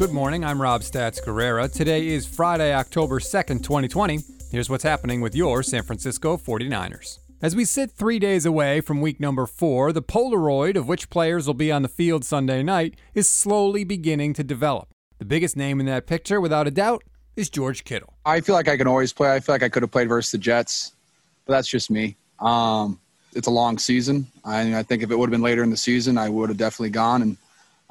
Good morning, I'm Rob Stats Guerrera. Today is Friday, October 2nd, 2020. Here's what's happening with your San Francisco 49ers. As we sit three days away from week number four, the Polaroid of which players will be on the field Sunday night is slowly beginning to develop. The biggest name in that picture, without a doubt, is George Kittle. I feel like I can always play. I feel like I could have played versus the Jets, but that's just me. Um, it's a long season. I, I think if it would have been later in the season, I would have definitely gone. And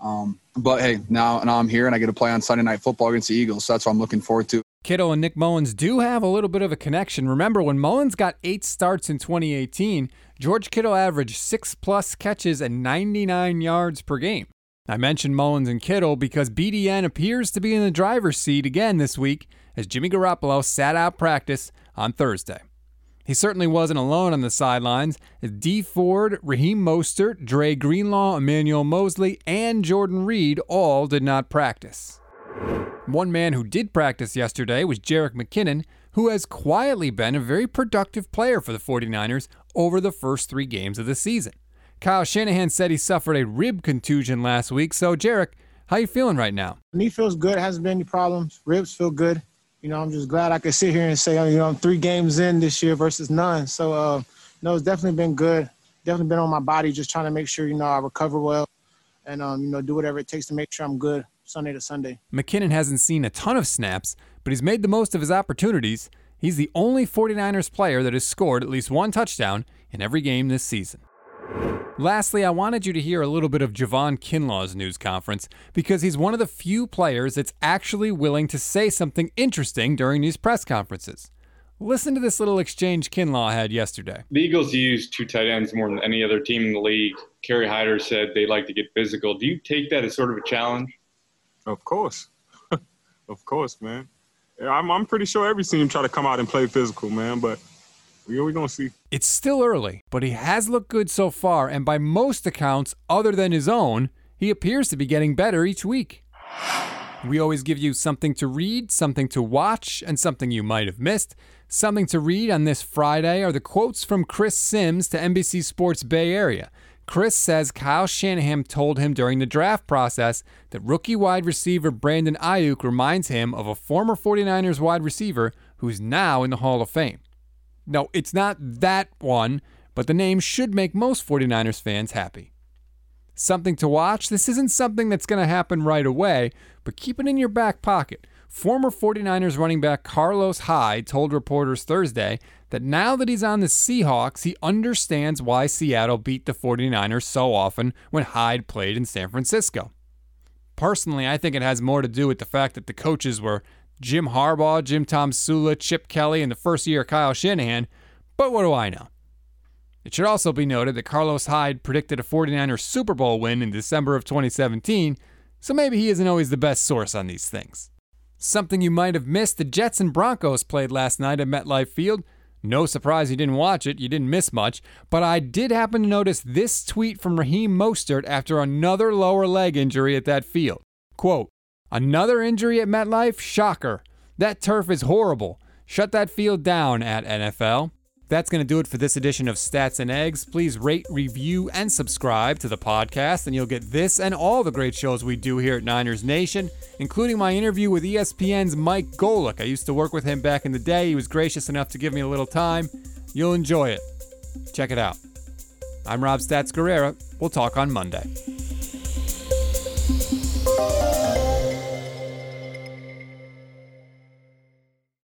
um, but hey, now now I'm here and I get to play on Sunday Night Football against the Eagles. So that's what I'm looking forward to. Kittle and Nick Mullens do have a little bit of a connection. Remember, when Mullens got eight starts in 2018, George Kittle averaged six plus catches and 99 yards per game. I mentioned Mullens and Kittle because BDN appears to be in the driver's seat again this week as Jimmy Garoppolo sat out practice on Thursday. He certainly wasn't alone on the sidelines Dee Ford, Raheem Mostert, Dre Greenlaw, Emmanuel Moseley, and Jordan Reed all did not practice. One man who did practice yesterday was Jerick McKinnon, who has quietly been a very productive player for the 49ers over the first three games of the season. Kyle Shanahan said he suffered a rib contusion last week, so Jerick, how you feeling right now? Knee feels good, hasn't been any problems. Ribs feel good you know, I'm just glad I could sit here and say, you know, I'm three games in this year versus none. So, uh, no, it's definitely been good. Definitely been on my body, just trying to make sure, you know, I recover well and, um, you know, do whatever it takes to make sure I'm good Sunday to Sunday. McKinnon hasn't seen a ton of snaps, but he's made the most of his opportunities. He's the only 49ers player that has scored at least one touchdown in every game this season. Lastly, I wanted you to hear a little bit of Javon Kinlaw's news conference because he's one of the few players that's actually willing to say something interesting during these press conferences. Listen to this little exchange Kinlaw had yesterday. The Eagles use two tight ends more than any other team in the league. Kerry Hyder said they like to get physical. Do you take that as sort of a challenge? Of course. of course, man. I'm, I'm pretty sure every team try to come out and play physical, man, but we're going to see. It's still early, but he has looked good so far, and by most accounts, other than his own, he appears to be getting better each week. We always give you something to read, something to watch, and something you might have missed. Something to read on this Friday are the quotes from Chris Simms to NBC Sports Bay Area. Chris says Kyle Shanahan told him during the draft process that rookie wide receiver Brandon Aiyuk reminds him of a former 49ers wide receiver who's now in the Hall of Fame. No, it's not that one, but the name should make most 49ers fans happy. Something to watch? This isn't something that's going to happen right away, but keep it in your back pocket. Former 49ers running back Carlos Hyde told reporters Thursday that now that he's on the Seahawks, he understands why Seattle beat the 49ers so often when Hyde played in San Francisco. Personally, I think it has more to do with the fact that the coaches were Jim Harbaugh, Jim Tomsula, Chip Kelly, and the first year Kyle Shanahan, but what do I know? It should also be noted that Carlos Hyde predicted a 49ers Super Bowl win in December of 2017, so maybe he isn't always the best source on these things. Something you might have missed the Jets and Broncos played last night at MetLife Field. No surprise you didn't watch it, you didn't miss much, but I did happen to notice this tweet from Raheem Mostert after another lower leg injury at that field. Quote, Another injury at MetLife? Shocker. That turf is horrible. Shut that field down at NFL. That's going to do it for this edition of Stats and Eggs. Please rate, review, and subscribe to the podcast, and you'll get this and all the great shows we do here at Niners Nation, including my interview with ESPN's Mike Golic. I used to work with him back in the day. He was gracious enough to give me a little time. You'll enjoy it. Check it out. I'm Rob Stats Guerrera. We'll talk on Monday.